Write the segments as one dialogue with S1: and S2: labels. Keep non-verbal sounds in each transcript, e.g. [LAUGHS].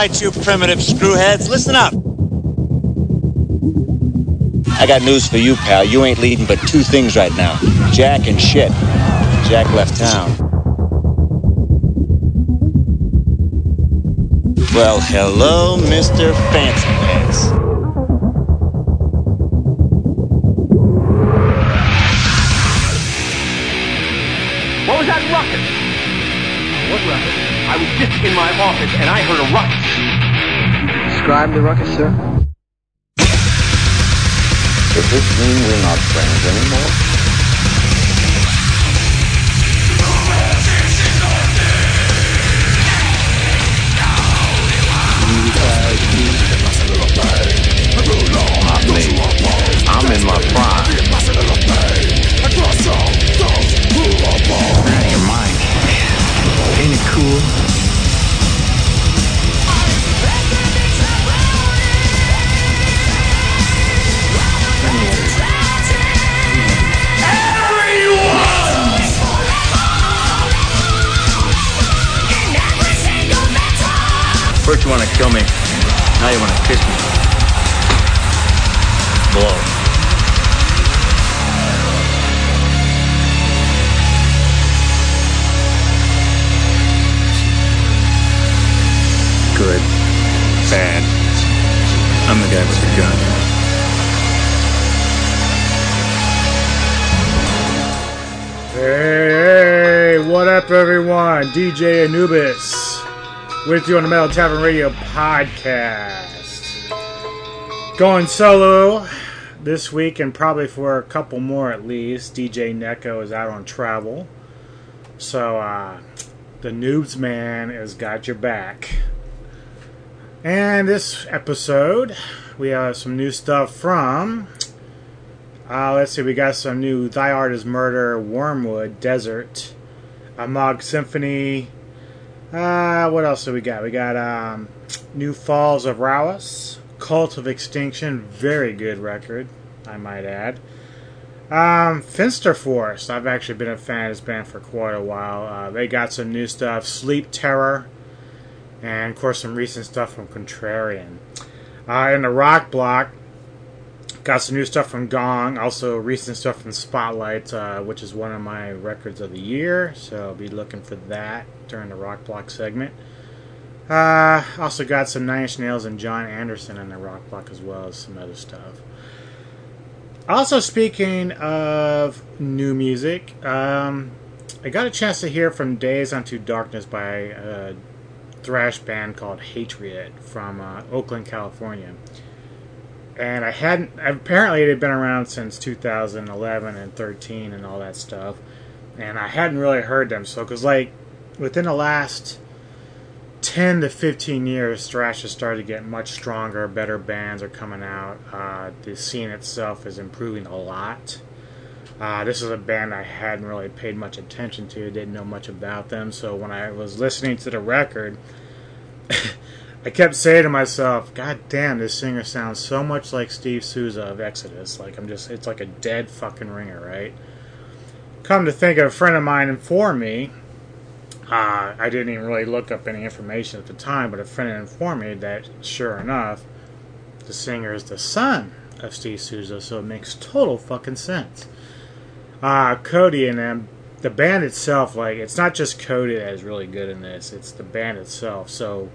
S1: Right, you primitive screwheads, listen up. I got news for you, pal. You ain't leading but two things right now Jack and shit. Jack left town. Well, hello, Mr. Fancy Pants.
S2: I was just in my office and I heard a ruckus.
S3: Describe the ruckus, sir.
S4: Does this mean we're not friends anymore? I'm in my prime.
S1: First you want to kill me, now you want to kiss me. Blow.
S5: Good. Bad. I'm the guy with the gun.
S6: Hey, hey, what up, everyone? DJ Anubis with you on the Metal Tavern Radio podcast. Going solo this week and probably for a couple more at least. DJ Neko is out on travel. So, uh, the Noobs Man has got your back. And this episode, we have some new stuff from uh, let's see, we got some new Thy Art is Murder, Wormwood, Desert, Amogh Symphony. Uh, what else do we got? We got um, New Falls of Rauros, Cult of Extinction, very good record, I might add. Um, Finsterforst, I've actually been a fan of this band for quite a while. Uh, they got some new stuff, Sleep Terror, and of course some recent stuff from Contrarian. Uh, in the rock block, Got some new stuff from Gong, also recent stuff from Spotlight, uh, which is one of my records of the year. So I'll be looking for that during the Rock Block segment. Uh, also got some Nine Inch Nails and John Anderson in the Rock Block as well as some other stuff. Also, speaking of new music, um, I got a chance to hear from Dazed into Darkness by a thrash band called Hatriot from uh, Oakland, California and I hadn't. Apparently, it had been around since 2011 and 13 and all that stuff, and I hadn't really heard them. So, because like within the last 10 to 15 years, thrash has started to get much stronger. Better bands are coming out. Uh, the scene itself is improving a lot. Uh, this is a band I hadn't really paid much attention to, didn't know much about them. So when I was listening to the record, [LAUGHS] I kept saying to myself, God damn, this singer sounds so much like Steve Souza of Exodus. Like, I'm just, it's like a dead fucking ringer, right? Come to think of a friend of mine informed me, uh, I didn't even really look up any information at the time, but a friend informed me that, sure enough, the singer is the son of Steve Souza, so it makes total fucking sense. Uh, Cody and them, the band itself, like, it's not just Cody that is really good in this, it's the band itself. So,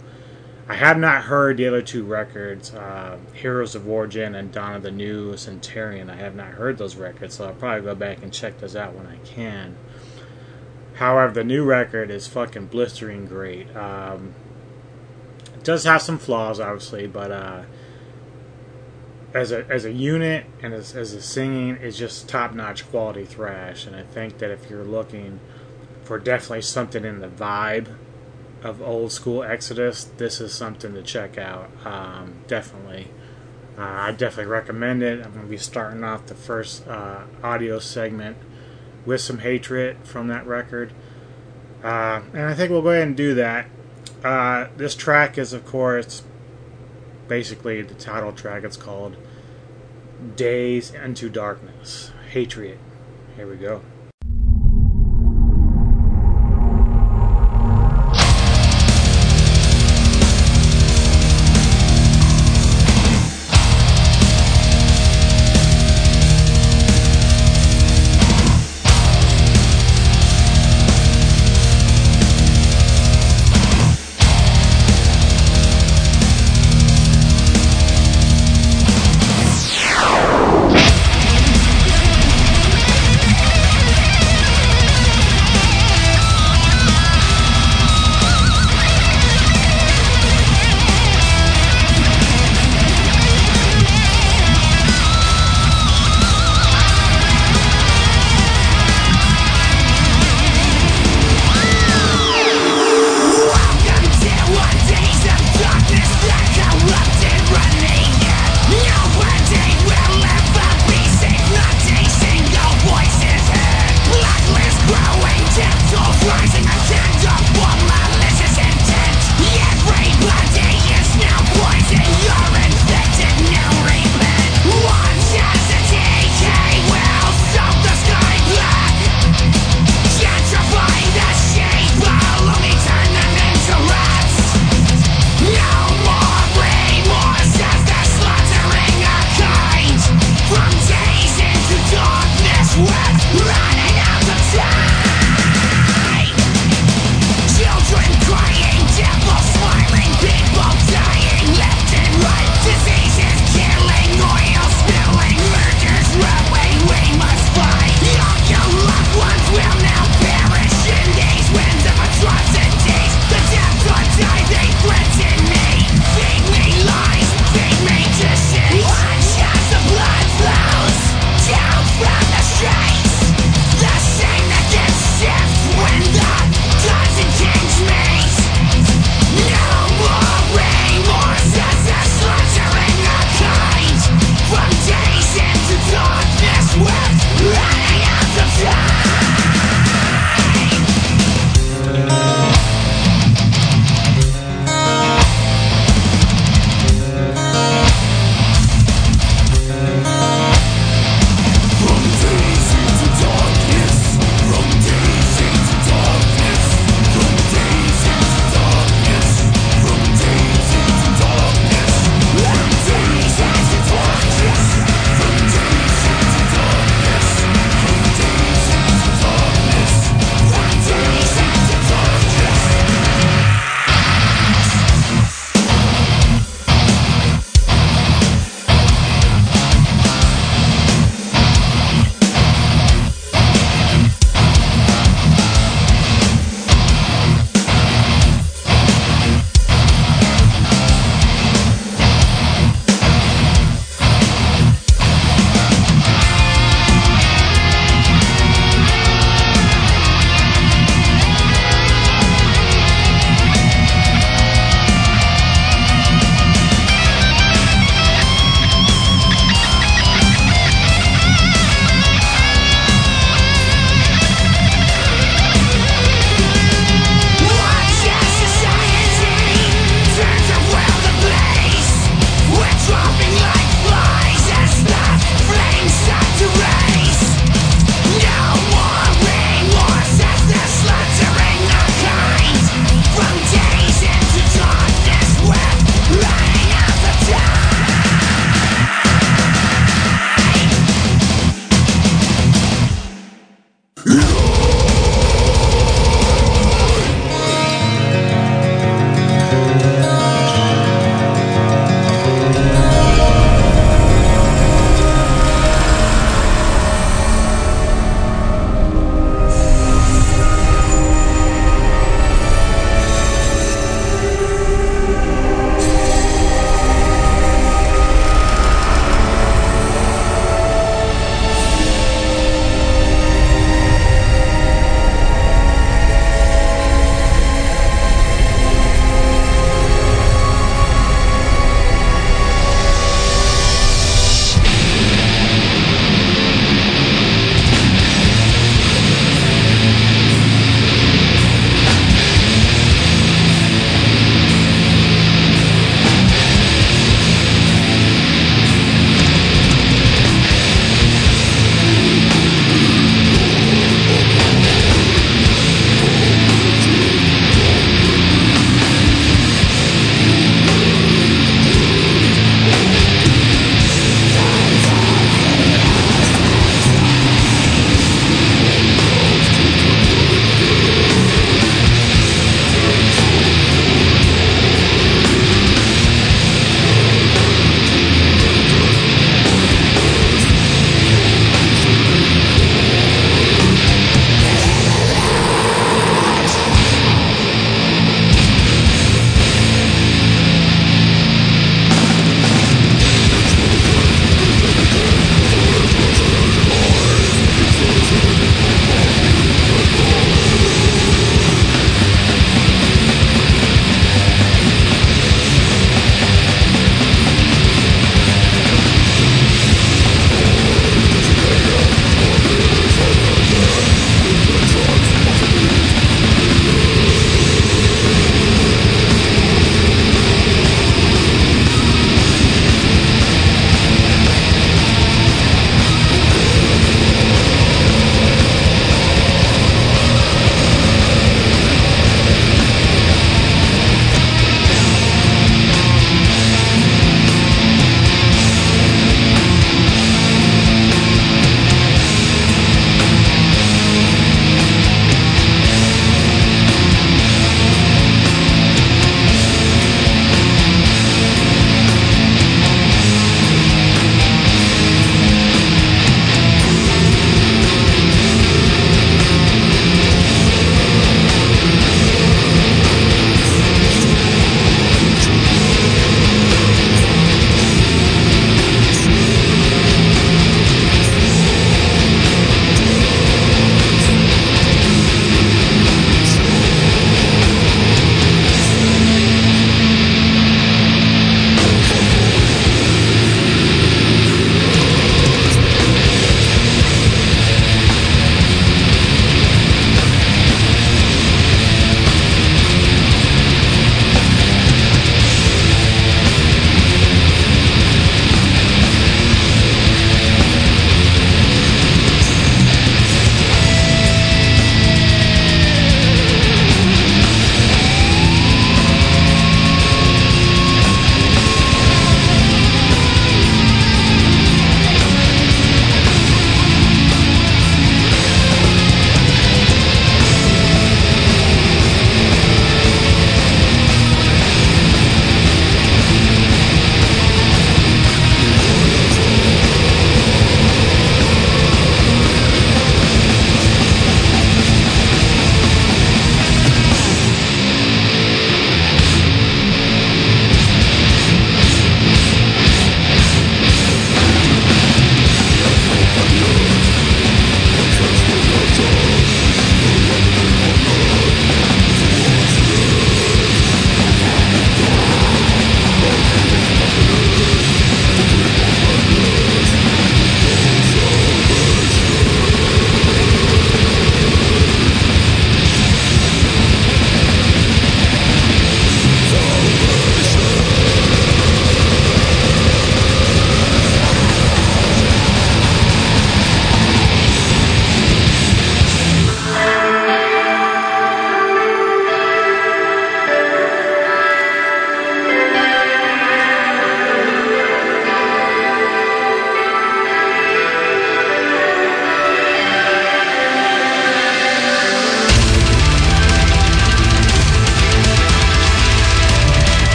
S6: I have not heard the other two records, uh, Heroes of Origin and Dawn of the New Centurion. I have not heard those records, so I'll probably go back and check those out when I can. However, the new record is fucking blistering great. Um, it does have some flaws, obviously, but uh, as a as a unit and as, as a singing, it's just top notch quality thrash. And I think that if you're looking for definitely something in the vibe of old school Exodus, this is something to check out. Um, definitely. Uh, I definitely recommend it. I'm going to be starting off the first uh, audio segment with some Hatriot from that record. Uh, and I think we'll go ahead and do that. Uh, this track is, of course, basically the title track. It's called Dazed Into Darkness. Hatriot. Here we go.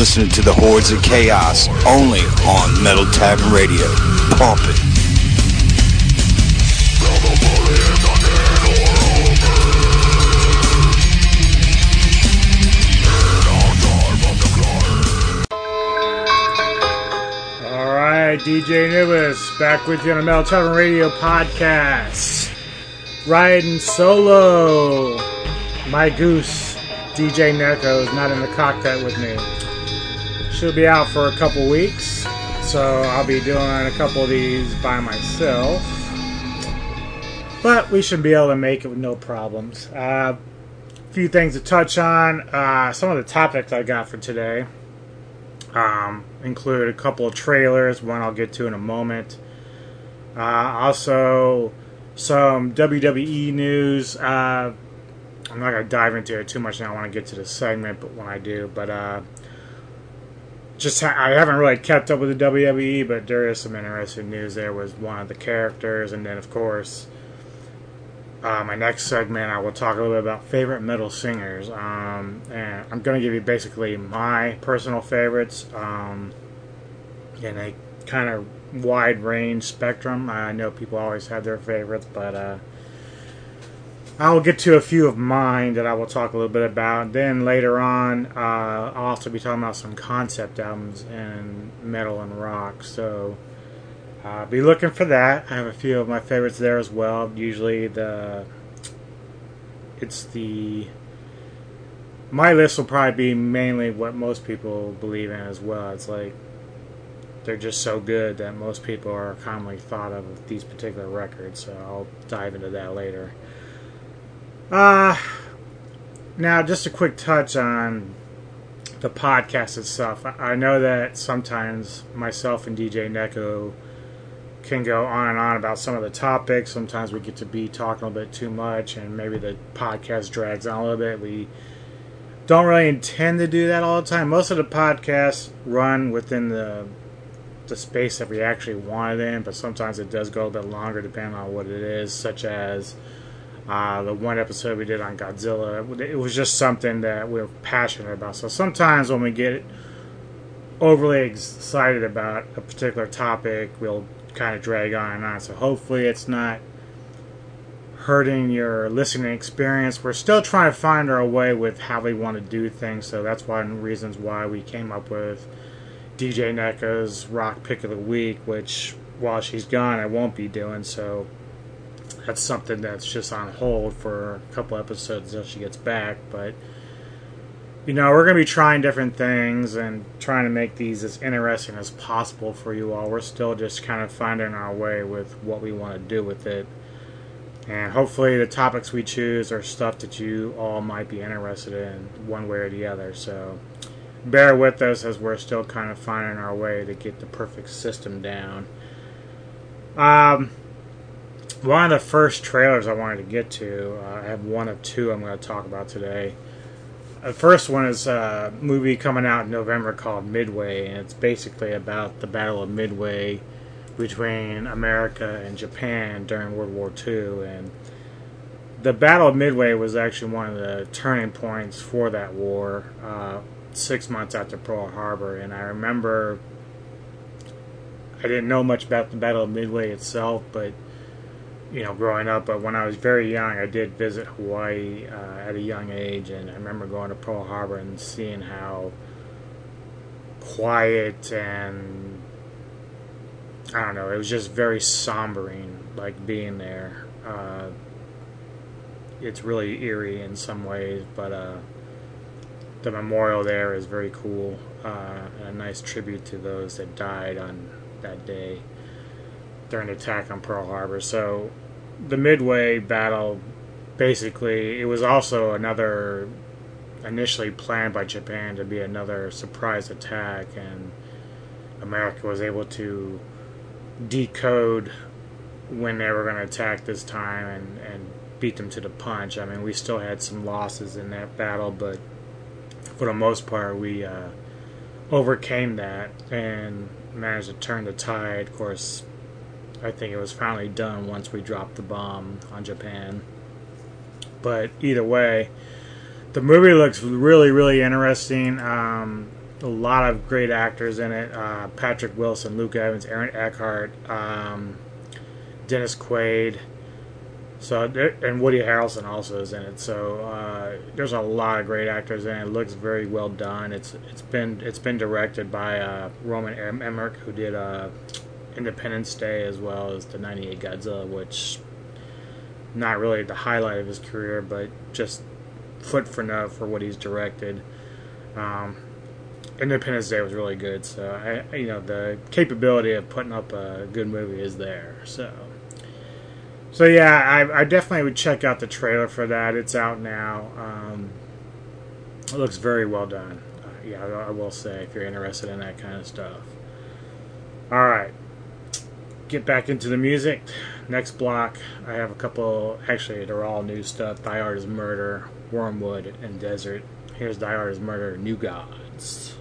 S7: Listening to the Hordes of Chaos only on Metal Tavern Radio. Pump it.
S6: All right, DJ Nibis back with you on the Metal Tavern Radio podcast. Riding solo. My goose, DJ Neko, is not in the cockpit with me. She'll be out for a couple weeks, so I'll be doing a couple of these by myself. But we should be able to make it with no problems. Uh, a few things to touch on. Uh, some of the topics I got for today um, include a couple of trailers, one I'll get to in a moment. Uh, also, some WWE news. Uh, I'm not going to dive into it too much now. I want to get to the segment, but when I do, but uh, just ha- I haven't really kept up with the WWE, but there is some interesting news. There was one of the characters, and then of course, uh, my next segment I will talk a little bit about favorite metal singers. Um, and I'm going to give you basically my personal favorites um, in a kind of wide range spectrum. I know people always have their favorites, but uh, I will get to a few of mine that I will talk a little bit about. Then later on, uh, I'll also be talking about some concept albums in metal and rock. So uh, be looking for that. I have a few of my favorites there as well. Usually the it's the my list will probably be mainly what most people believe in as well. It's like they're just so good that most people are commonly thought of with these particular records. So I'll dive into that later. Uh, now, just a quick touch on the podcast itself. I know that sometimes myself and DJ Neko can go on and on about some of the topics. Sometimes we get to be talking a little bit too much, and maybe the podcast drags on a little bit. We don't really intend to do that all the time. Most of the podcasts run within the the space that we actually want it in, but sometimes it does go a bit longer depending on what it is, such as uh, the one episode we did on Godzilla. It was just something that we are passionate about. So sometimes when we get overly excited about a particular topic, we'll kind of drag on and on. So hopefully it's not hurting your listening experience. We're still trying to find our way with how we want to do things. So that's one reasons why we came up with DJ Neko's Rock Pick of the Week, which while she's gone, I won't be doing. So that's something that's just on hold for a couple episodes until she gets back. But you know, we're to be trying different things and trying to make these as interesting as possible for you all. We're still just kind of finding our way with what we want to do with it. And hopefully, the topics we choose are stuff that you all might be interested in one way or the other. So, bear with us as we're still kind of finding our way to get the perfect system down. Um, one of the first trailers I wanted to get to, uh, I have one of two I'm going to talk about today. The first one is a movie coming out in November called Midway, and it's basically about the Battle of Midway between America and Japan during World War II. And the Battle of Midway was actually one of the turning points for that war, uh, six months after Pearl Harbor. And I remember I didn't know much about the Battle of Midway itself, but you know, growing up, but when I was very young, I did visit Hawaii uh, at a young age, and I remember going to Pearl Harbor and seeing how quiet and I don't know, it was just very sombering, like being there. Uh, it's really eerie in some ways, but uh, the memorial there is very cool uh, and a nice tribute to those that died on that day during the attack on Pearl Harbor. So the Midway battle, basically, it was also another initially planned by Japan to be another surprise attack, and America was able to decode when they were going to attack this time and, and beat them to the punch. I mean, we still had some losses in that battle, but for the most part, we uh, overcame that and managed to turn the tide. Of course, I think it was finally done once we dropped the bomb on Japan. But either way, the movie looks really, really interesting. Um, a lot of great actors in it: uh, Patrick Wilson, Luke Evans, Aaron Eckhart, um, Dennis Quaid. So and Woody Harrelson also is in it. So uh, there's a lot of great actors in it. It looks very well done. It's it's been it's been directed by uh, Roland Emmerich, who did uh, Independence Day as well as the '98 Godzilla, which not really the highlight of his career, but just foot for note for what he's directed. Um, Independence Day was really good, so I, you know the capability of putting up a good movie is there. So, so yeah, I, I definitely would check out the trailer for that. It's out now. Um, it looks very well done. Uh, yeah, I, I will say if you're interested in that kind of stuff. All right, get back into the music. Next block, I have a couple. Actually, they're all new stuff. Die is Murder, Wormwood, and Desert. Here's Die is Murder, New Gods.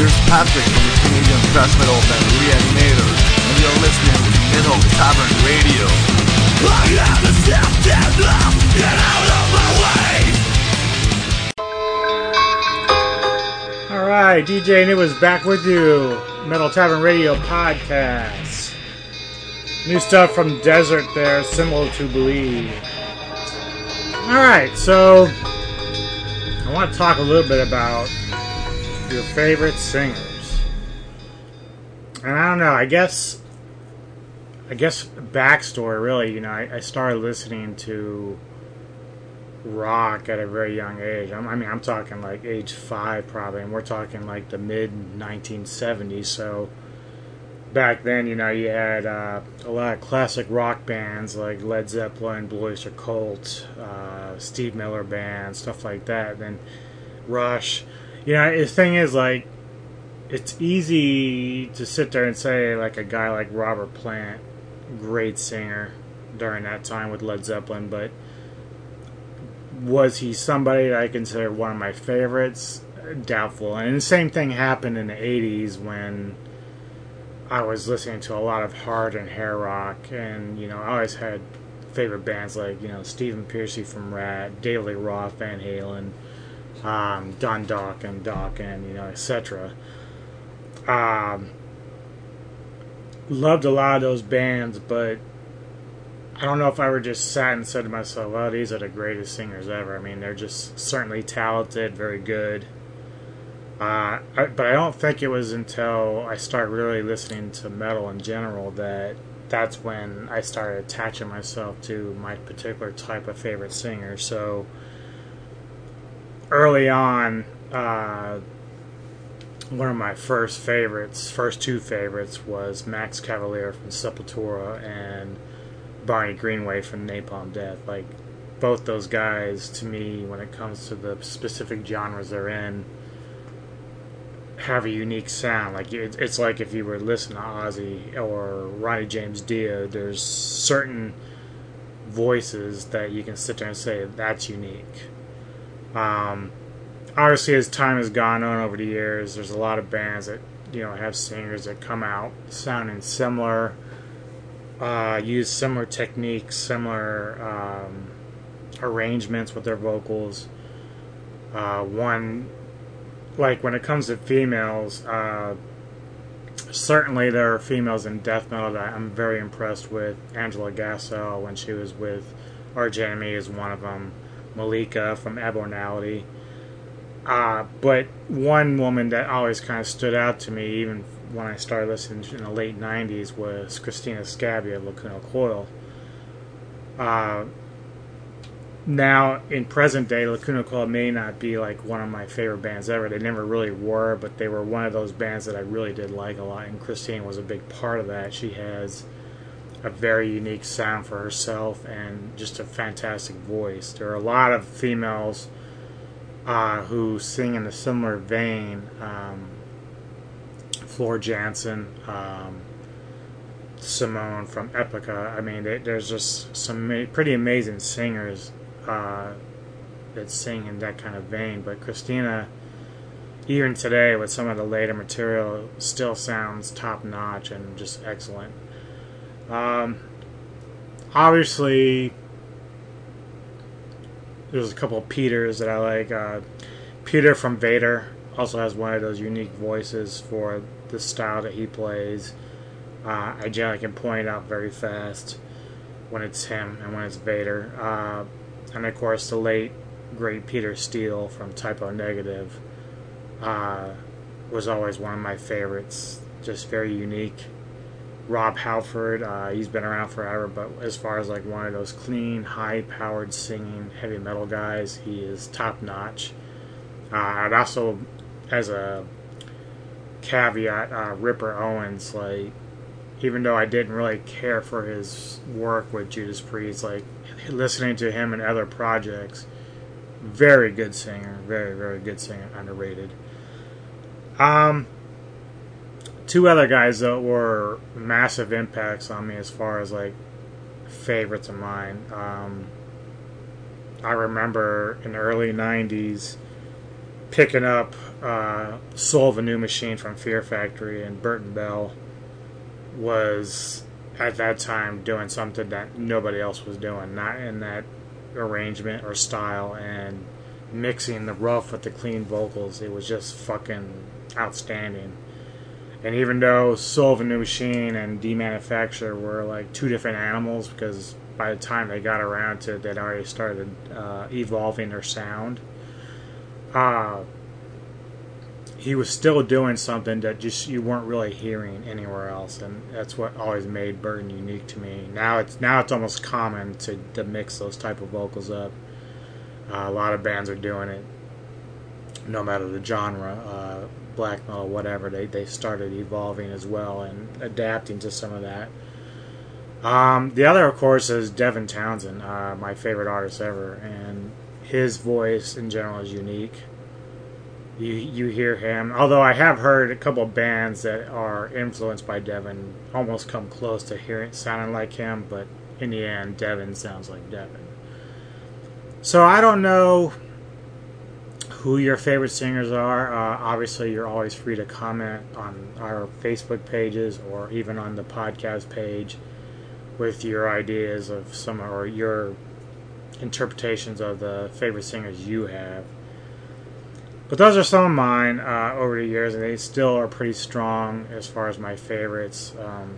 S6: DJ and
S8: you're listening to Metal Tavern Radio. I have a stepdad. Get out of my way!
S6: All right, DJ, and it was back with you. Metal Tavern Radio podcast. New stuff from Desert there, Symbol to Believe. Alright, so I want to talk a little bit about your favorite singers. And I don't know, I guess I guess backstory really, you know, I, I started listening to rock at a very young age. I'm, i mean, I'm talking like age five probably, and we're talking like the mid 1970s. So back then, you know, you had uh, a lot of classic rock bands like Led Zeppelin, Blue Oyster Cult, uh, Steve Miller Band, stuff like that. Then Rush. You know, the thing is like. It's easy to sit there and say like a guy like Robert Plant, great singer during that time with Led Zeppelin, but was he somebody that I consider one of my favorites? Doubtful. And the same thing happened in the 80s when I was listening to a lot of hard and hair rock. And, you know, I always had favorite bands like, you know, Stephen Pearcy from Ratt, David Lee Roth, Van Halen, um, Don Dokken, and you know, etc. Um, loved a lot of those bands, but I don't know if I ever just sat and said to myself, well, these are the greatest singers ever. I mean, they're just certainly talented, very good. Uh, I, but I don't think it was until I started really listening to metal in general that that's when I started attaching myself to my particular type of favorite singer. So early on, uh, one of my first favorites, first two favorites, was Max Cavalera from Sepultura and Barney Greenway from Napalm Death. Like both those guys, to me, when it comes to the specific genres they're in, have a unique sound. Like it, it's like if you were listening to Ozzy or Ronnie James Dio, there's certain voices that you can sit there and say that's unique. Um, obviously, as time has gone on over the years, there's a lot of bands that you know have singers that come out sounding similar, uh, use similar techniques, similar um, arrangements with their vocals. Uh, one, like when it comes to females, uh, certainly there are females in death metal that I'm very impressed with. Angela Gossow when she was with Enemy is one of them. Mallika from Abnormality. Uh, but one woman that always kind of stood out to me, even when I started listening in the late 90s, was Cristina Scabbia of Lacuna Coil. Uh, now, in present day, Lacuna Coil may not be like one of my favorite bands ever. They never really were, but they were one of those bands that I really did like a lot, and Christine was a big part of that. She has a very unique sound for herself and just a fantastic voice. There are a lot of females uh, who sing in a similar vein. Um, Floor Jansen, um, Simone from Epica. I mean, they, there's just some pretty amazing singers uh, that sing in that kind of vein. But Cristina, even today with some of the later material, still sounds top notch and just excellent. Um, obviously, there's a couple of Peters that I like. Uh, Peter from Vader also has one of those unique voices for the style that he plays. Uh, I generally can point out very fast when it's him and when it's Vader. Uh, and of course, the late great Peter Steele from Type O Negative uh, was always one of my favorites. Just very unique. Rob Halford, uh, he's been around forever, but as far as like one of those clean, high-powered singing heavy metal guys, he is top notch. Uh, I'd also, as a caveat, uh, Ripper Owens, like even though I didn't really care for his work with Judas Priest, like listening to him in other projects, very good singer, very very good singer, underrated. Um, two other guys that were massive impacts on me as far as like favorites of mine. Um, I remember in the early '90s picking up uh, Soul of a New Machine from Fear Factory and Burton Bell was at that time doing something that nobody else was doing, not in that arrangement or style, and mixing the rough with the clean vocals. It was just fucking outstanding. And even though Soul of a New Machine and Demanufacture were like two different animals, because by the time they got around to it, they'd already started uh, evolving their sound. Uh, he was still doing something that just you weren't really hearing anywhere else, and that's what always made Burton unique to me. Now it's now it's almost common to, to mix those type of vocals up. Uh, a lot of bands are doing it, no matter the genre, uh, black metal, whatever. They they started evolving as well and adapting to some of that. Um, the other, of course, is Devin Townsend, uh, my favorite artist ever, and his voice in general is unique you you hear him. Although I have heard a couple of bands that are influenced by Devin almost come close to hearing sounding like him, but in the end, Devin sounds like Devin. So I don't know who your favorite singers are. Uh, obviously, you're always free to comment on our Facebook pages or even on the podcast page with your ideas of some or your interpretations of the favorite singers you have. But those are some of mine uh, over the years, and they still are pretty strong as far as my favorites. Um,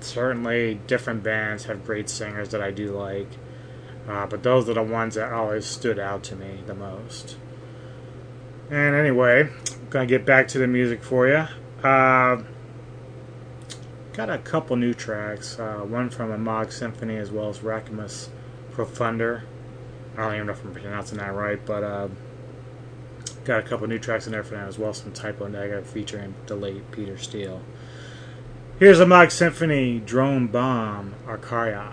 S6: certainly, different bands have great singers that I do like, uh, but those are the ones that always stood out to me the most. And anyway, I'm Gonna get back to the music for you. Uh, got a couple new tracks. Uh, one from Amogh Symphony as well as Rachimus Profunder. I don't even know if I'm pronouncing that right, but uh, got a couple new tracks in there for now as well. Some Type O Negative featuring the late Peter Steele. Here's Amogh Symphony Drone Bomb
S9: Acharya.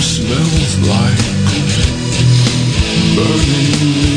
S9: Smells like burning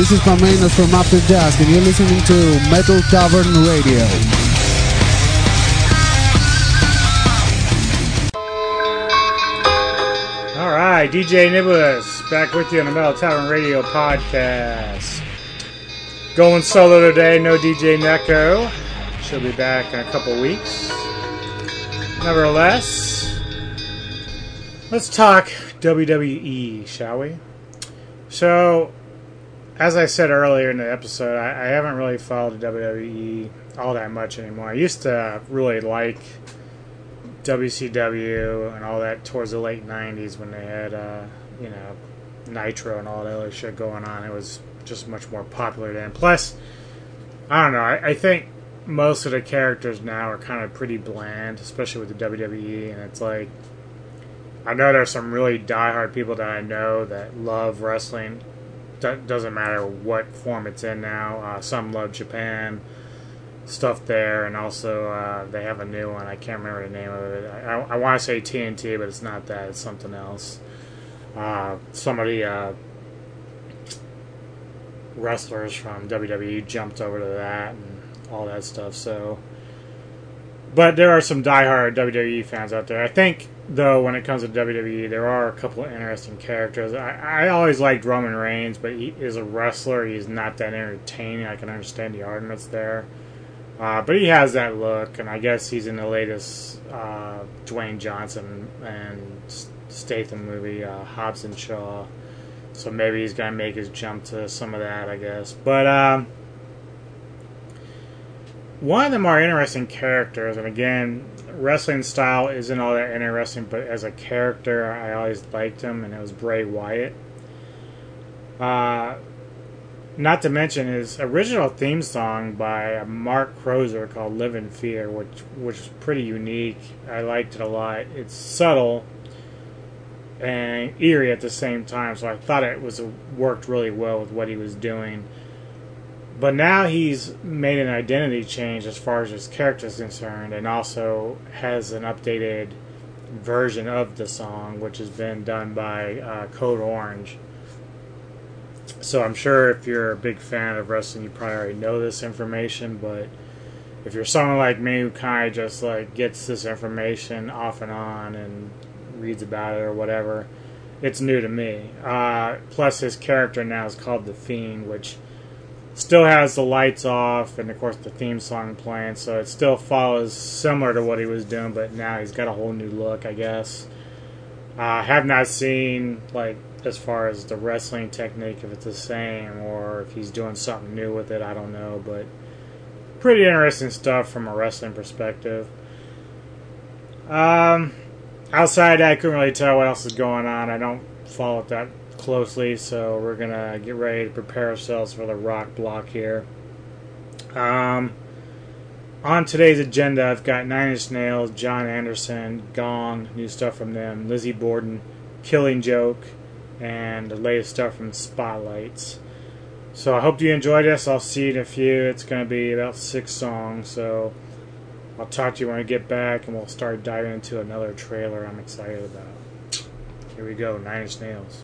S10: this is Pamenos from After Dusk, and you're listening to Metal Tavern Radio.
S6: All right, DJ Nicholas back with you on the Metal Tavern Radio podcast. Going solo today, no DJ Neko. She'll be back in a couple weeks. Nevertheless, let's talk WWE, shall we? So, as I said earlier in the episode, I, I haven't really followed WWE all that much anymore. I used to really like WCW and all that towards the late '90s when they had, uh, you know, Nitro and all that other shit going on. It was just much more popular then. Plus, I don't know. I, I think most of the characters now are kind of pretty bland, especially with the WWE. And it's like, I know there's some really diehard people that I know that love wrestling. Do- doesn't matter what form it's in now. Uh, some love Japan stuff there, and also uh, they have a new one. I can't remember the name of it. I, I, I want to say TNT, but it's not that. It's something else. Uh, somebody uh, wrestlers from WWE jumped over to that and all that stuff. So, but there are some diehard WWE fans out there. I think though, when it comes to WWE, there are a couple of interesting characters. I, I always liked Roman Reigns, but he is a wrestler. He's not that entertaining. I can understand the arguments there. Uh, but he has that look, and I guess he's in the latest uh, Dwayne Johnson and Statham movie, uh, Hobbs and Shaw. So maybe he's gonna make his jump to some of that, I guess. But um, one of the more interesting characters, and again, wrestling style isn't all that interesting, but as a character, I always liked him, and it was Bray Wyatt. Uh, not to mention his original theme song by Mark Crozer called "Live in Fear," which which is pretty unique. I liked it a lot. It's subtle and eerie at the same time, so I thought it was worked really well with what he was doing. But now he's made an identity change as far as his character is concerned, and also has an updated version of the song, which has been done by uh, Code Orange. So I'm sure if you're a big fan of wrestling, you probably already know this information. But if you're someone like me who kind of just like gets this information off and on and reads about it or whatever, it's new to me. Uh, plus, his character now is called the Fiend, which still has the lights off and of course the theme song playing, so it still follows similar to what he was doing, but now he's got a whole new look, I guess. I uh, have not seen like as far as the wrestling technique if it's the same or if he's doing something new with it. I don't know, but pretty interesting stuff from a wrestling perspective. Um, outside that, I couldn't really tell what else is going on. I don't follow it that closely, so we're gonna get ready to prepare ourselves for the rock block here. Um, on today's agenda, I've got Nine Inch Nails, John Anderson, Gong, new stuff from them, Lizzie Borden, Killing Joke, and the latest stuff from Spotlights. So I hope you enjoyed this. I'll see you in a few. It's going to be about six songs, so I'll talk to you when I get back, and we'll start diving into another trailer I'm excited about. Here we go, Nine Inch Nails.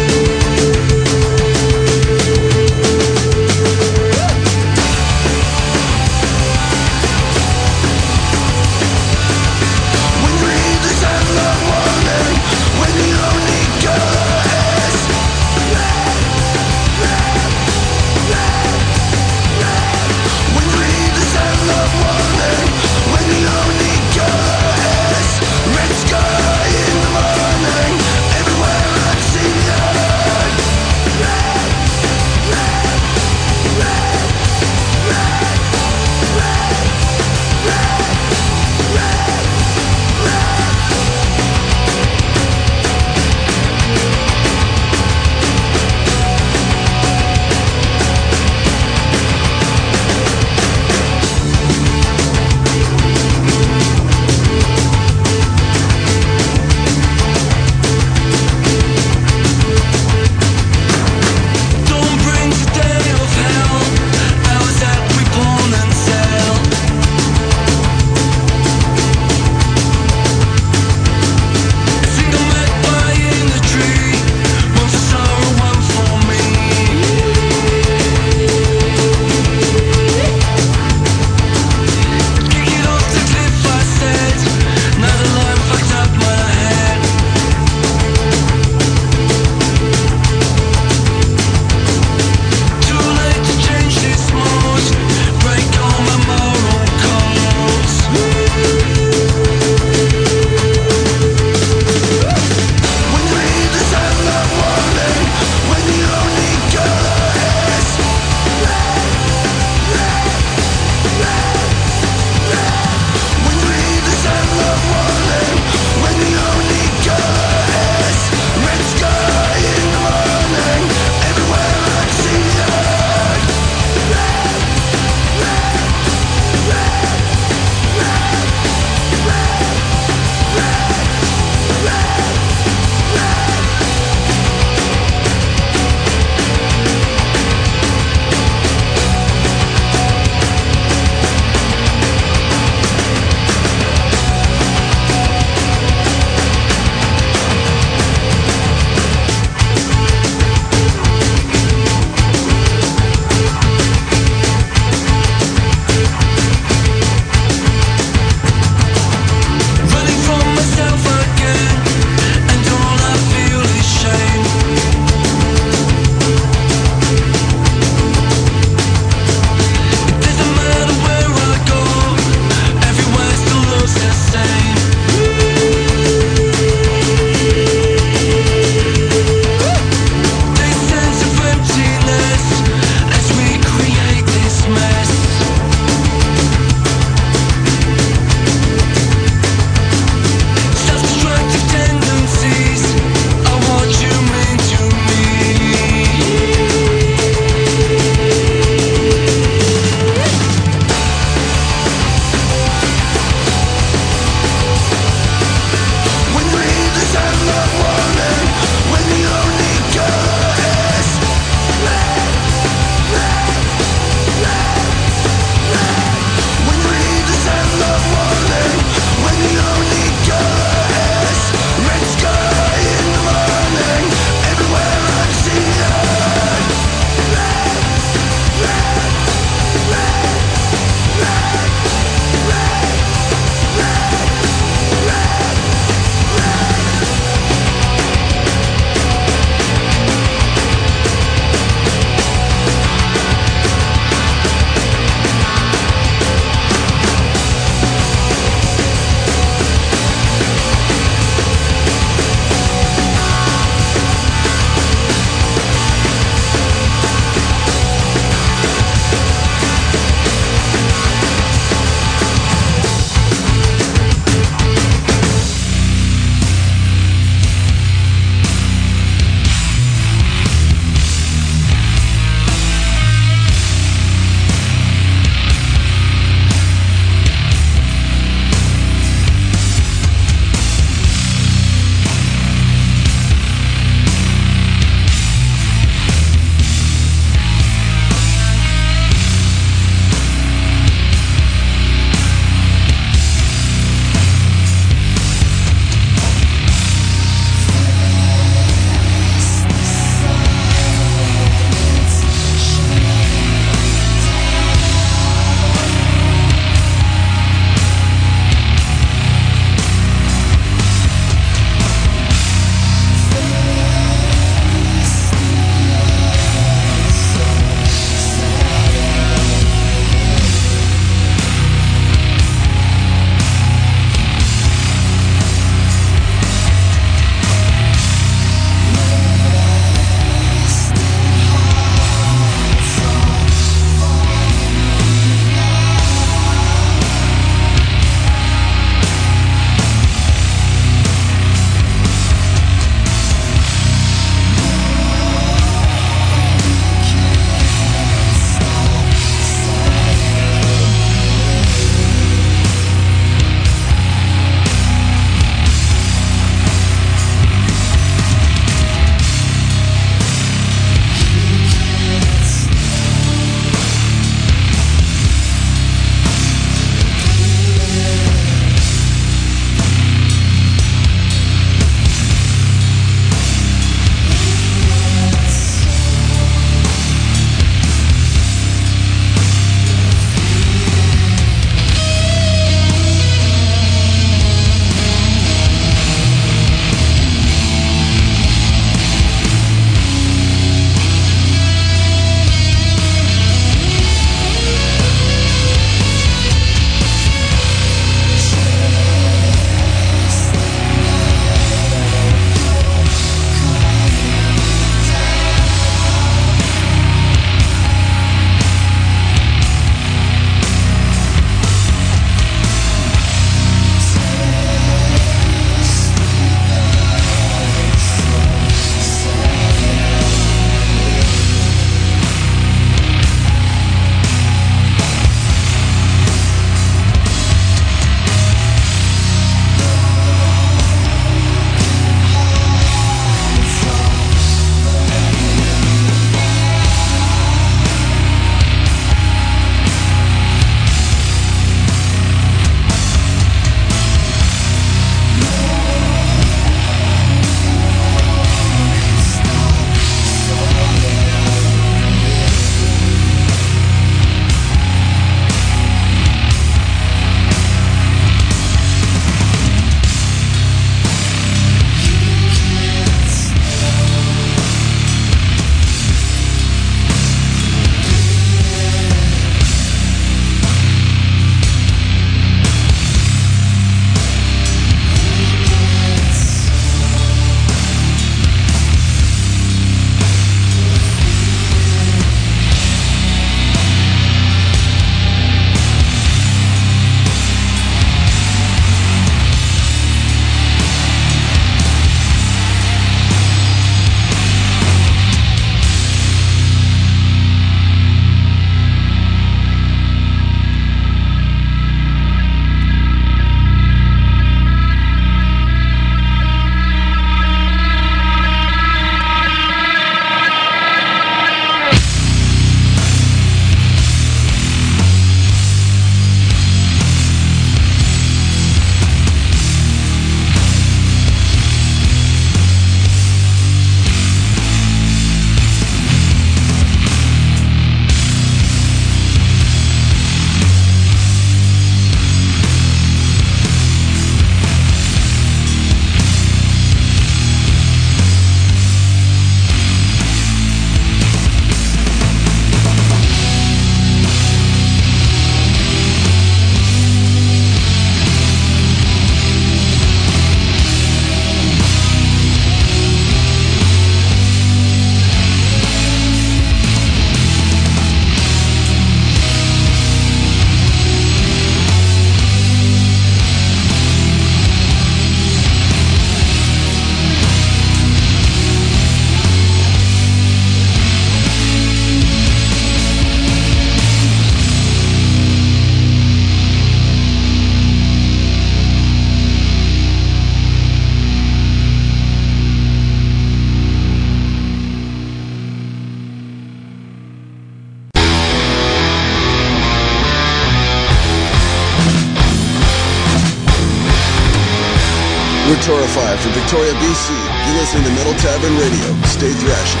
S11: Torify from Victoria, BC. You're listening to Metal Tavern Radio. Stay thrashing.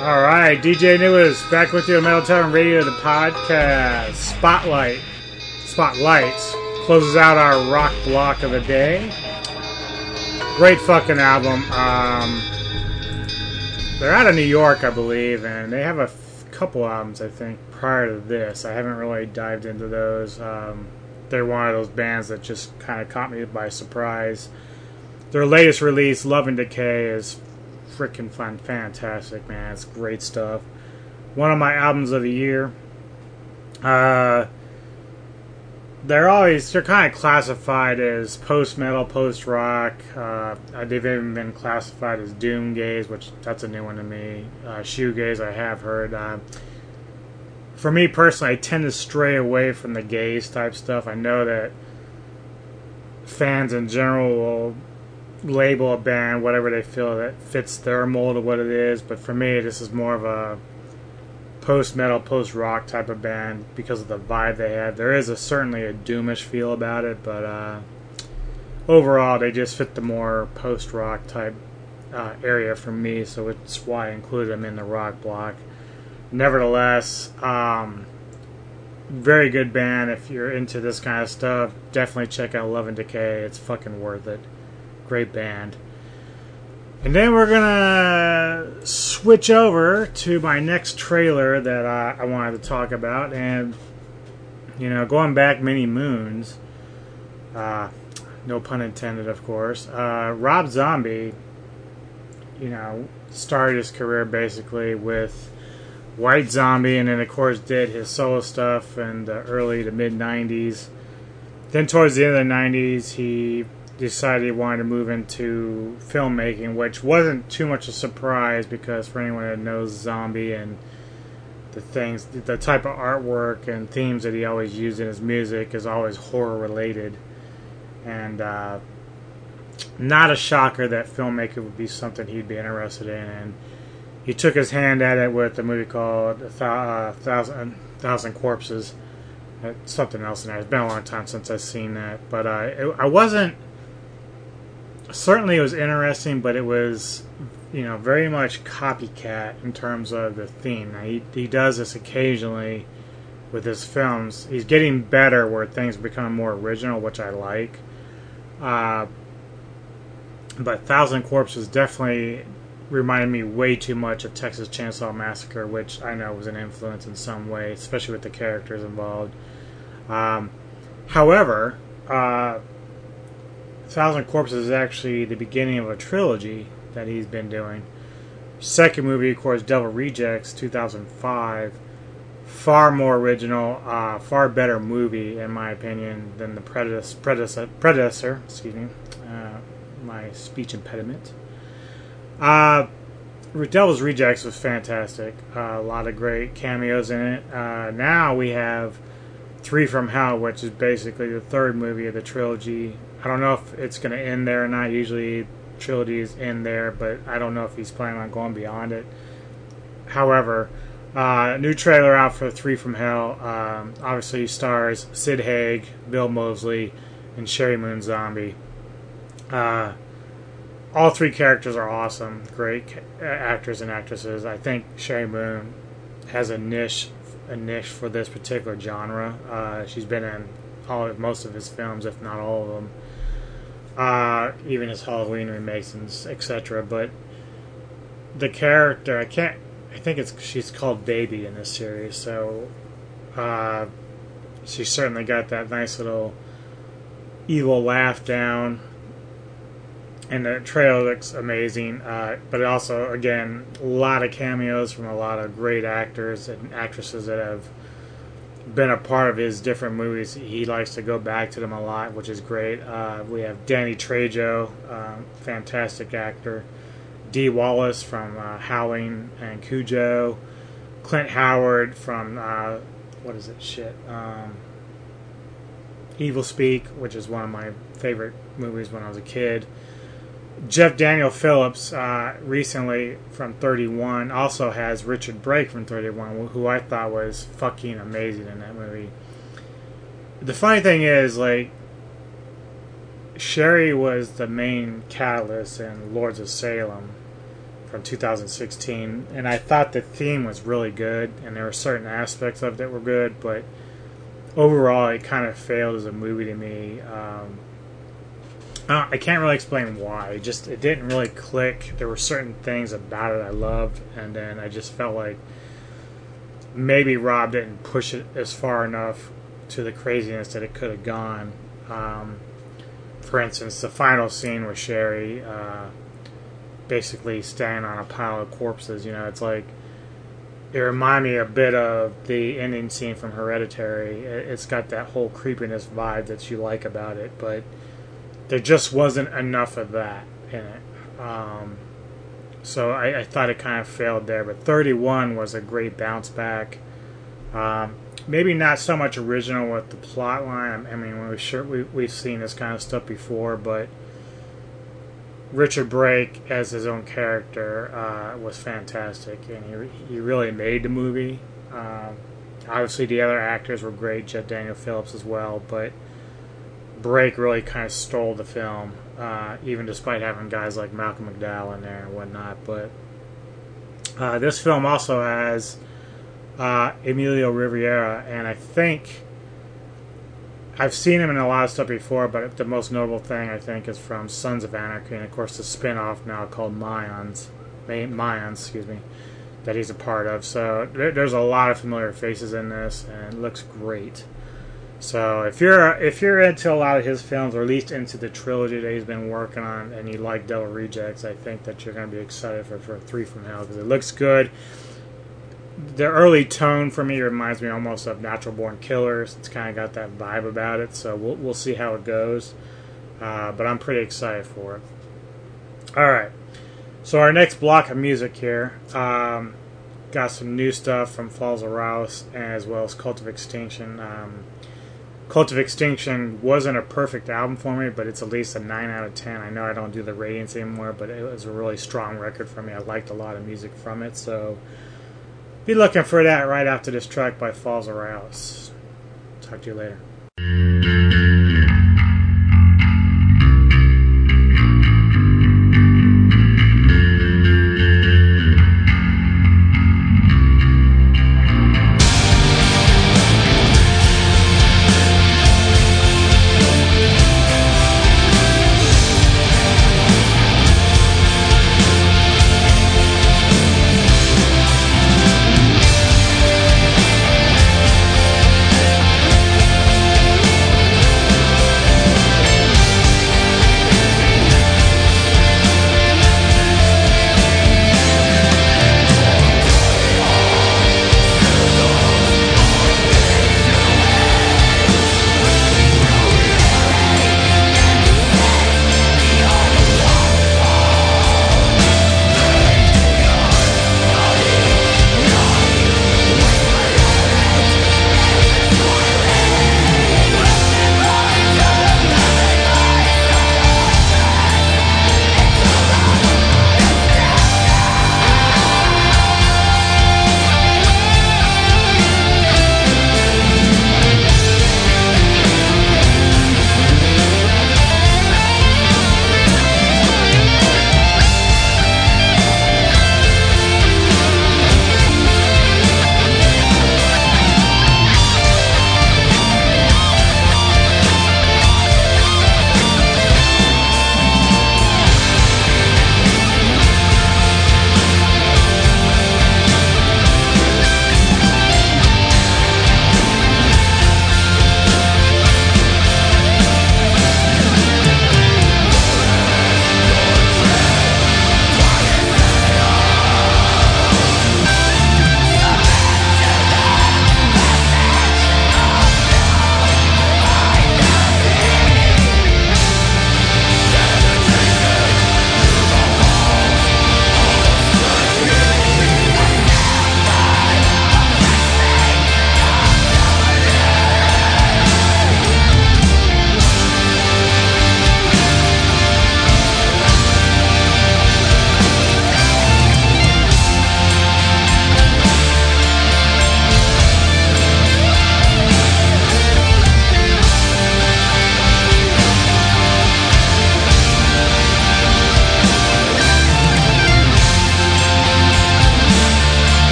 S6: All right, DJ Anubis back with you on Metal Tavern Radio, the podcast. Spotlight, Spotlights closes out our rock block of the day. Great fucking album. Um, they're out of New York, I believe, and they have a couple albums, I think, prior to this. I haven't really dived into those. Um, they're one of those bands that just kind of caught me by surprise. Their latest release, Love and Decay, is freaking fun, fantastic, man. It's great stuff. One of my albums of the year. Uh, they're always they're kind of classified as post metal, post rock. Uh, they've even been classified as doom gaze, which that's a new one to me. Uh, shoegaze, I have heard. Uh, for me personally, I tend to stray away from the gaze type stuff. I know that fans in general will label a band whatever they feel that fits their mold of what it is, but for me, this is more of a post metal, post rock type of band because of the vibe they have. There is a certainly a doomish feel about it, but uh, overall, they just fit the more post rock type uh, area for me, so it's why I included them in the rock block. Nevertheless, um, very good band. If you're into this kind of stuff, definitely check out Love and Decay. It's fucking worth it. Great band. And then we're gonna switch over to my next trailer that I, I wanted to talk about, and you know, going back many moons, uh, no pun intended, of course. Uh, Rob Zombie, you know, started his career basically with White Zombie, and then of course did his solo stuff in the early to mid '90s. Then towards the end of the '90s, he decided he wanted to move into filmmaking, which wasn't too much a surprise because for anyone that knows Zombie and the things, the type of artwork and themes that he always used in his music is always horror related, and uh, not a shocker that filmmaking would be something he'd be interested in. And he took his hand at it with a movie called a uh, Thousand Thousand Corpses. Something else in there. It's been a long time since I've seen that, but uh, it, I wasn't certainly it was interesting, but it was, you know, very much copycat in terms of the theme. Now, he he does this occasionally with his films. He's getting better where things become more original, which I like. Uh, but Thousand Corpses definitely reminded me way too much of Texas Chainsaw Massacre, which I know was an influence in some way, especially with the characters involved. Um, however, uh, Thousand Corpses is actually the beginning of a trilogy that he's been doing. Second movie, of course, Devil Rejects, 2005. Far more original, uh, far better movie, in my opinion, than the predecessor. predecessor, predecessor excuse me, uh, my speech impediment. Uh, Devil's Rejects was fantastic. Uh, a lot of great cameos in it. Uh, now we have Three from Hell, which is basically the third movie of the trilogy. I don't know if it's going to end there or not. Usually trilogies end there, but I don't know if he's planning on going beyond it. However, uh, new trailer out for Three from Hell. Um, obviously stars Sid Haig, Bill Moseley, and Sheri Moon Zombie. Uh, all three characters are awesome, great ca- actors and actresses. I think Sherry Moon has a niche, a niche for this particular genre. Uh, she's been in all most of his films, if not all of them. Uh, even his Halloween remakes and etc. But the character, I can't. I think it's she's called Baby in this series, so uh, she certainly got that nice little evil laugh down and the trailer looks amazing. Uh, but also, again, a lot of cameos from a lot of great actors and actresses that have been a part of his different movies. He likes to go back to them a lot, which is great. Uh, we have Danny Trejo, uh, fantastic actor. Dee Wallace from uh, Howling and Cujo. Clint Howard from uh, what is it? Shit. Um, Evilspeak, which is one of my favorite movies when I was a kid. Jeff Daniel Phillips uh, recently from 31 also has Richard Brake from 31, who I thought was fucking amazing in that movie. The funny thing is, like, Sheri was the main catalyst in Lords of Salem from 2016, and I thought the theme was really good, and there were certain aspects of it that were good, but overall, it kind of failed as a movie to me. Um, uh, I can't really explain why. Just it didn't really click. There were certain things about it I loved, and then I just felt like maybe Rob didn't push it as far enough to the craziness that it could have gone. Um, for instance, the final scene with Sheri uh, basically standing on a pile of corpses. You know, it's like it reminded me a bit of the ending scene from Hereditary. It- It's got that whole creepiness vibe that you like about it, but there just wasn't enough of that in it. Um, so I, I thought it kind of failed there. But 31 was a great bounce back. Um, maybe not so much original with the plot line. I mean, we sure we, we've seen this kind of stuff before, but Richard Brake as his own character uh, was fantastic, and he, he really made the movie. Um, obviously, the other actors were great, Jeff Daniel Phillips as well, but Brake really kind of stole the film, uh, even despite having guys like Malcolm McDowell in there and whatnot. But uh, this film also has uh, Emilio Rivera, and I think I've seen him in a lot of stuff before, but the most notable thing I think is from Sons of Anarchy, and of course the spin-off now called Mayans, May- Mayans, excuse me, that he's a part of. So there, there's a lot of familiar faces in this, and it looks great. So if you're if you're into a lot of his films, or at least into the trilogy that he's been working on, and you like Devil Rejects, I think that you're going to be excited for for Three from Hell because it looks good. The early tone for me reminds me almost of Natural Born Killers. It's kind of got that vibe about it, so we'll we'll see how it goes. Uh, but I'm pretty excited for it. All right, so our next block of music here. Um, got some new stuff from Falls of Rauros as well as Cult of Extinction. Um, Cult of Extinction wasn't a perfect album for me, but it's at least a 9 out of 10. I know I don't do the ratings anymore, but it was a really strong record for me. I liked a lot of music from it, so be looking for that right after this track by Falls of Rauros. Talk to you later.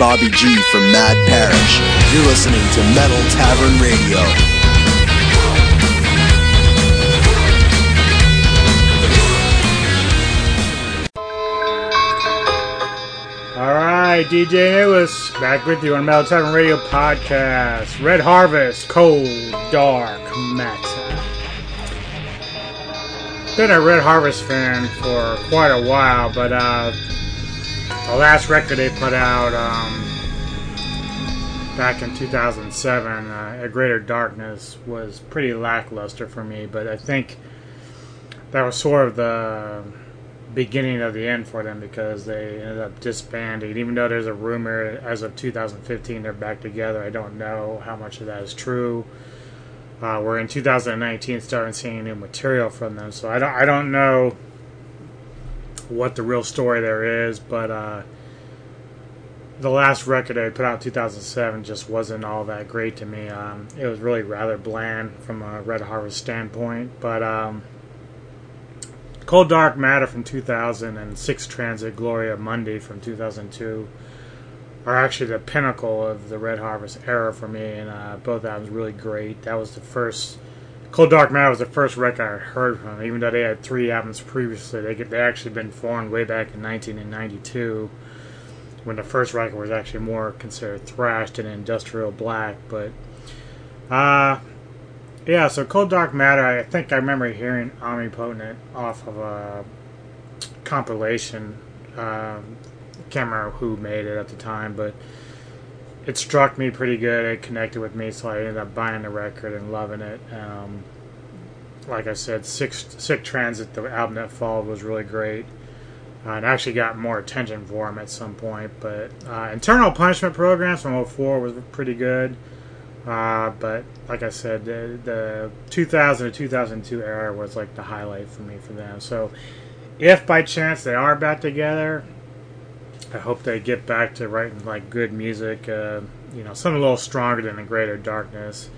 S11: Bobby G from Mad Parish. You're listening to Metal Tavern Radio.
S6: All right, DJ Lewis back with you on Metal Tavern Radio podcast. Red Harvest, Cold Dark Matter. Been a Red Harvest fan for quite a while, but uh, the last record they put out um, back in 2007, uh, A Greater Darkness, was pretty lackluster for me. But I think that was sort of the beginning of the end for them because they ended up disbanding. Even though there's a rumor as of 2015 they're back together, I don't know how much of that is true. Uh, we're in 2019 starting seeing new material from them, so I don't I don't know what the real story there is, but uh, the last record I put out in 2007 just wasn't all that great to me. Um, it was really rather bland from a Red Harvest standpoint, but um, Cold Dark Matter from 2000 and Sick Transit Gloria Mundi from 2002 are actually the pinnacle of the Red Harvest era for me, and uh, both albums really great. That was the first. Cold Dark Matter was the first record I heard from them, even though they had three albums previously. They they actually been formed way back in 1992 when the first record was actually more considered thrashed and industrial black. But uh, yeah, so Cold Dark Matter, I think I remember hearing Omnipotent off of a compilation. Um, can't remember who made it at the time, but it struck me pretty good. It connected with me, so I ended up buying the record and loving it. Um, like I said, Six Sick Transit, the album that followed, was really great. Uh, and actually got more attention for him at some point. But uh, Internal Punishment Programs from 04 was pretty good. Uh, but like I said, the, the 2000 to 2002 era was like the highlight for me for them. So if by chance they are back together, I hope they get back to writing like good music. Uh, you know, something a little stronger than the Greater Darkness.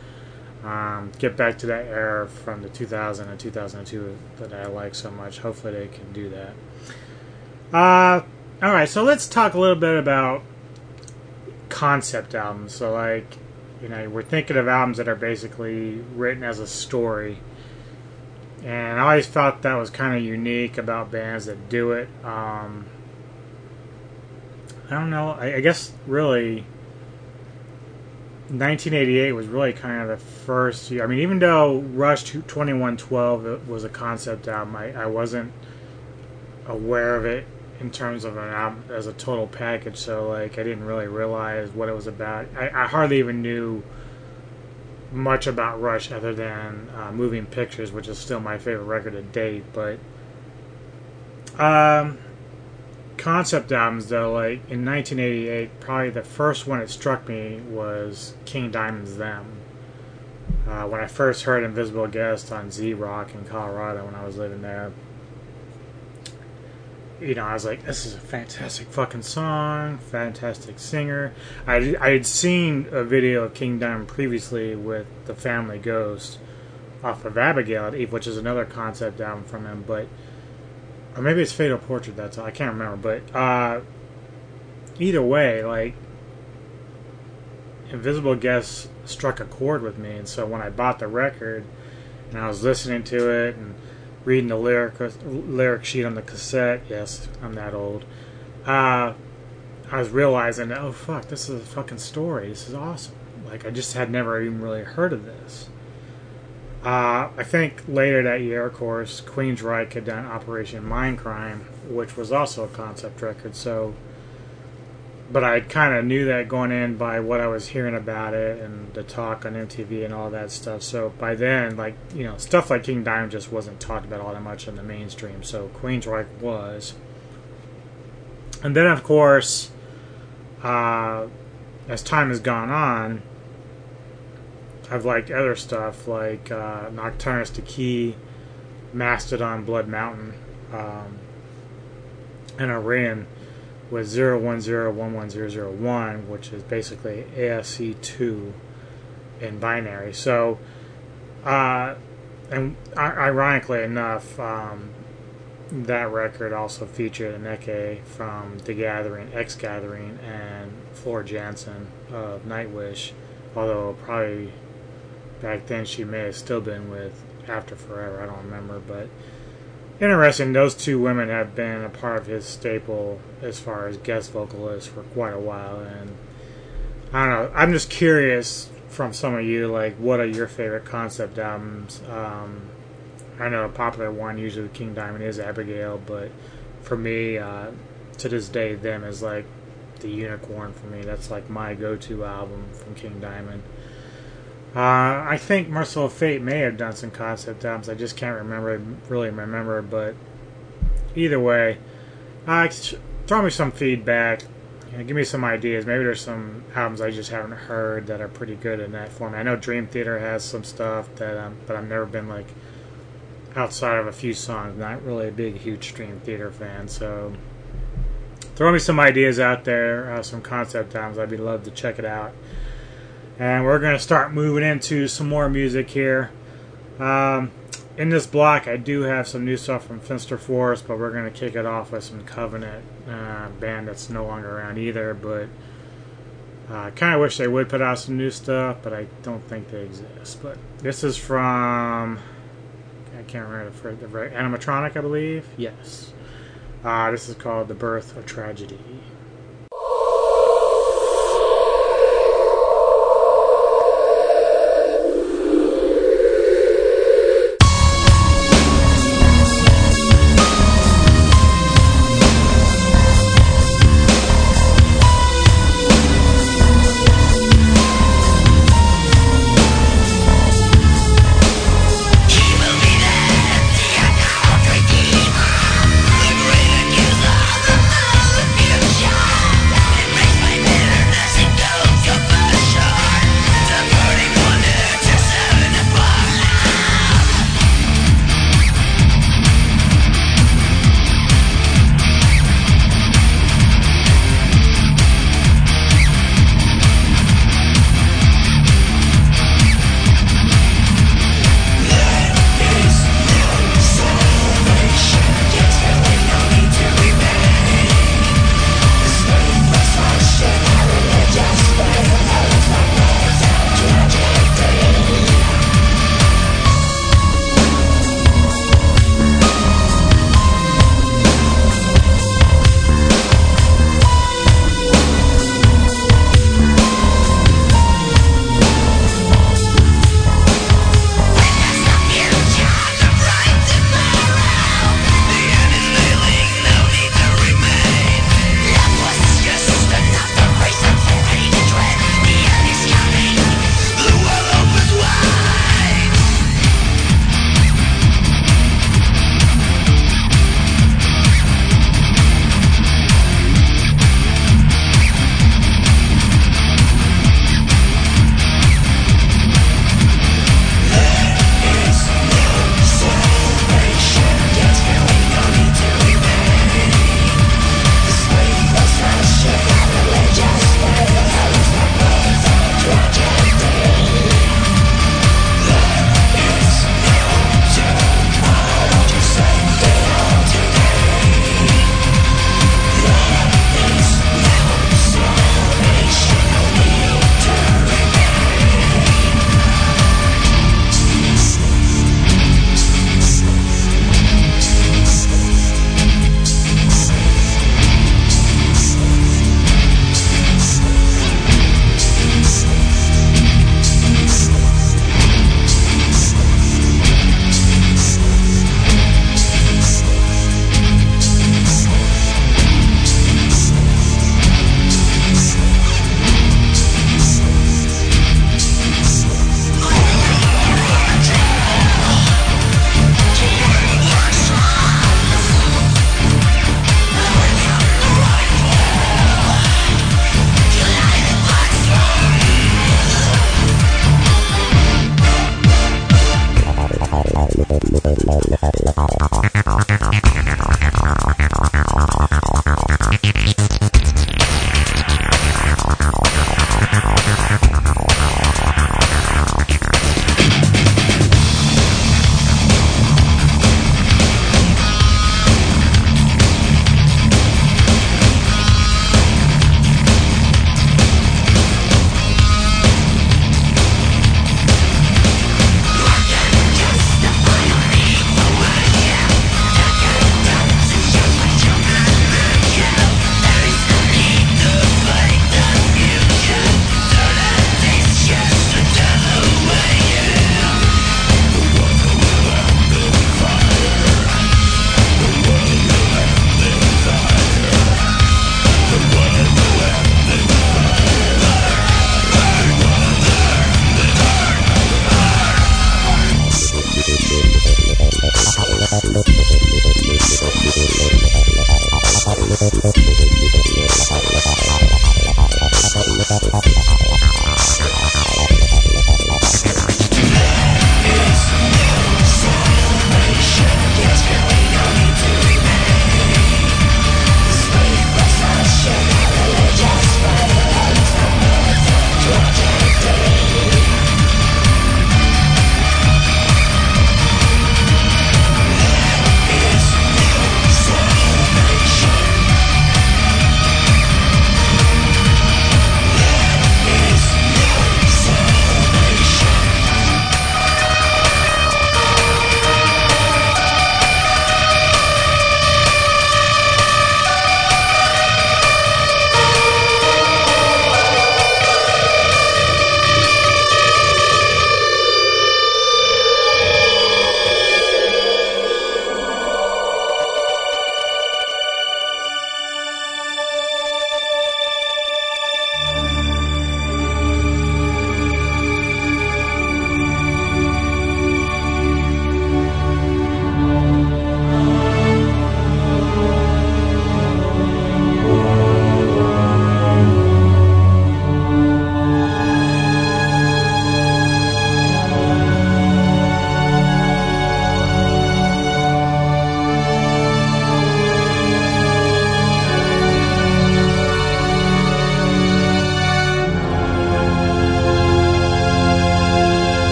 S6: Um, get back to that era from the 2000 and 2002 that I like so much. Hopefully they can do that. Uh, all right, so let's talk a little bit about concept albums. So, like, you know, we're thinking of albums that are basically written as a story. And I always felt that was kind of unique about bands that do it. Um, I don't know. I, I guess really 1988 was really kind of the first year. I mean, even though Rush 2112 was a concept album, I, I wasn't aware of it in terms of an album as a total package. So like, I didn't really realize what it was about. I, I hardly even knew much about Rush other than uh, Moving Pictures, which is still my favorite record to date. But um, concept albums though, like in 1988, probably the first one that struck me was King Diamond's Them. Uh, when I first heard Invisible Guest on Z Rock in Colorado when I was living there, you know, I was like, this is a fantastic fucking song, fantastic singer. I, I had seen a video of King Diamond previously with The Family Ghost off of Abigail which is another concept album from him, but or maybe it's Fatal Portrait. That's all. I can't remember, but uh, either way, like Invisible Guest struck a chord with me, and so when I bought the record and I was listening to it and reading the lyric lyric sheet on the cassette, yes, I'm that old. Uh, I was realizing, oh fuck, this is a fucking story. This is awesome. Like I just had never even really heard of this. Uh, I think later that year, of course, Queensryche had done Operation Mindcrime, which was also a concept record. So, but I kind of knew that going in by what I was hearing about it and the talk on MTV and all that stuff. So by then, like you know, stuff like King Diamond just wasn't talked about all that much in the mainstream. So Queensryche was, and then of course, uh, as time has gone on. I've liked other stuff like uh, Nocturnus to Key, Mastodon, Blood Mountain, um, and Ayreon with 0101101, which is basically ASC 2 in binary. So, uh, and ironically enough, um, that record also featured Anneke from The Gathering, X Gathering, and Floor Jansen of Nightwish. Although probably back then she may have still been with After Forever. I don't remember, but interesting. Those two women have been a part of his staple as far as guest vocalists for quite a while, and I don't know. I'm just curious from some of you, like, what are your favorite concept albums? Um, I know a popular one usually King Diamond is Abigail, but for me, uh, to this day, them is like the unicorn for me. That's like my go-to album from King Diamond. Uh, I think Mercyful Fate may have done some concept albums. I just can't remember, really remember. But either way, uh, throw me some feedback. You know, give me some ideas. Maybe there's some albums I just haven't heard that are pretty good in that format. I know Dream Theater has some stuff that, um, but I've never been like outside of a few songs. Not really a big, huge Dream Theater fan. So throw me some ideas out there, uh, some concept albums. I'd be love to check it out. And we're going to start moving into some more music here. Um, in this block, I do have some new stuff from Finsterforst, but we're going to kick it off with some Covenant, uh, band that's no longer around either. But I uh, kind of wish they would put out some new stuff, but I don't think they exist. But this is from I can't remember the, the animatronic, I believe. Yes. Uh, this is called "The Birth of Tragedy."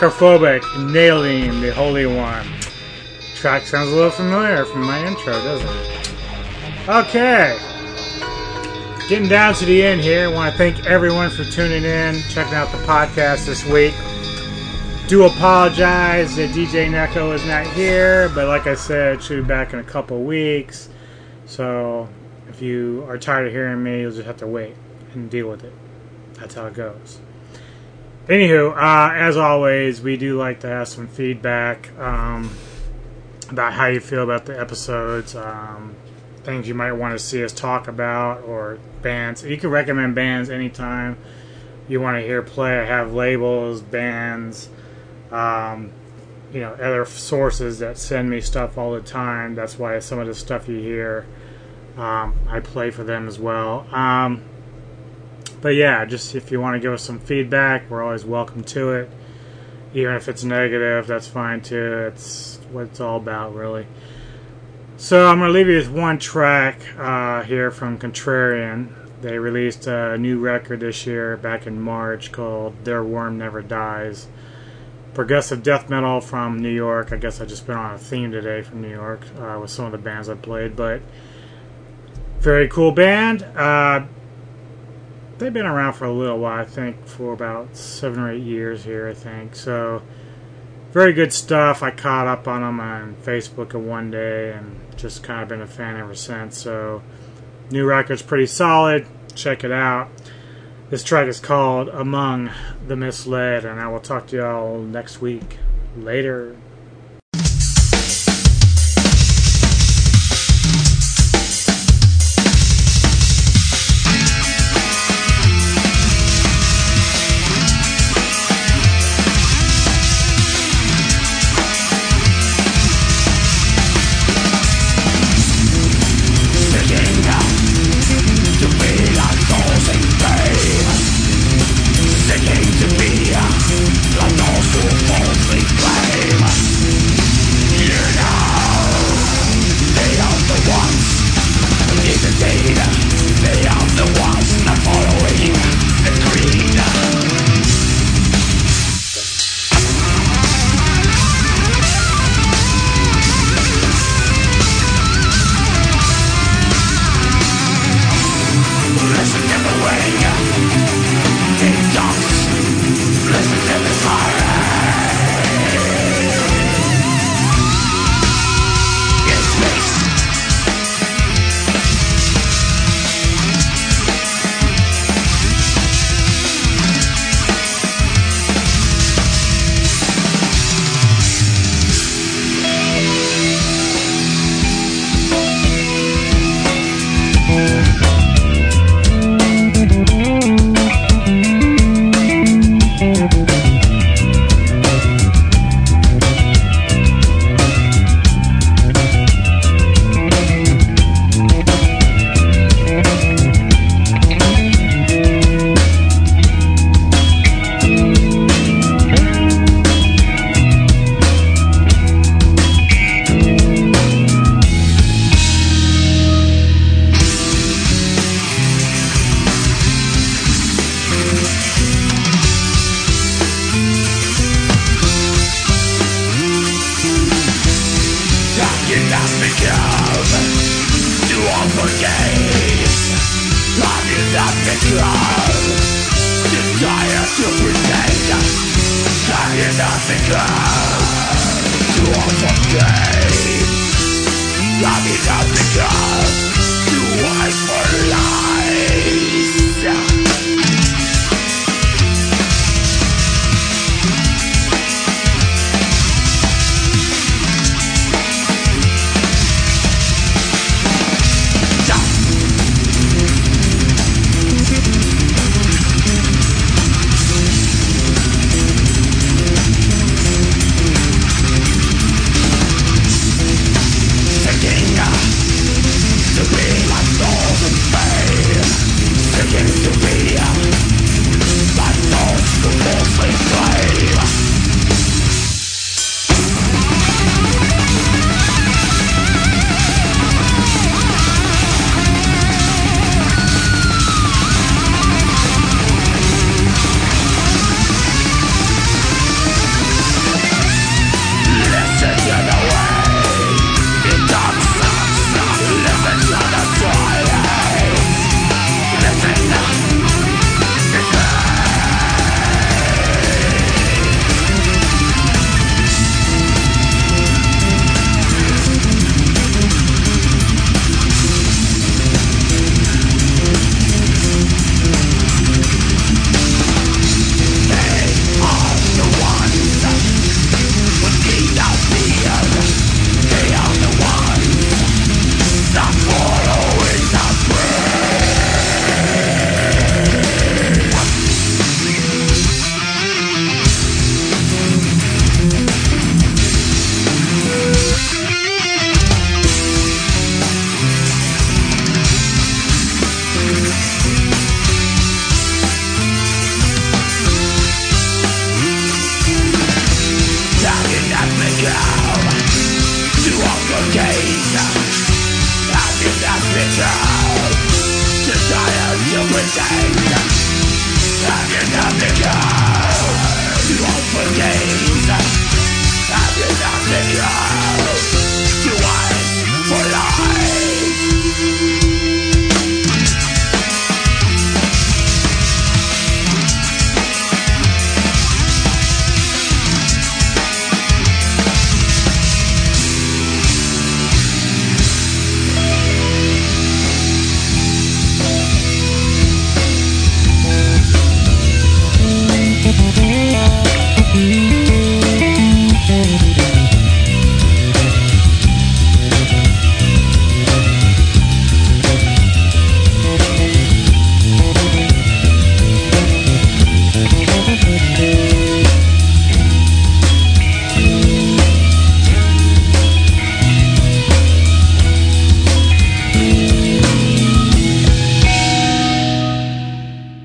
S6: Yeah! Necrophobic, nailing the Holy One. Track sounds a little familiar from my intro, doesn't it? Okay. Getting down to the end here. I want to thank everyone for tuning in, checking out the podcast this week. Do apologize that DJ Neko is not here, but like I said, she'll be back in a couple weeks. So if you are tired of hearing me, you'll just have to wait and deal with it. That's how it goes. Anywho, uh, as always, we do like to have some feedback um, about how you feel about the episodes, um, things you might want to see us talk about, or bands. You can recommend bands anytime you want to hear play. I have labels, bands, um, you know, other sources that send me stuff all the time. That's why some of the stuff you hear, um, I play for them as well. Um, but yeah, just if you want to give us some feedback, we're always welcome to it. Even if it's negative, that's fine too. It's what it's all about, really. So I'm to leave you with one track uh, here from Contrarian. They released a new record this year, back in March, called Their Worm Never Dies. Progressive death metal from New York. I guess I just been on a theme today from New York uh, with some of the bands I played, but very cool band. Uh, they've been around for a little while, I think, for about seven or eight years here, I think. So, very good stuff. I caught up on them on Facebook in one day and just kind of been a fan ever since. So, new record's pretty solid. Check it out. This track is called Among the Misled, and I will talk to y'all next week. Later.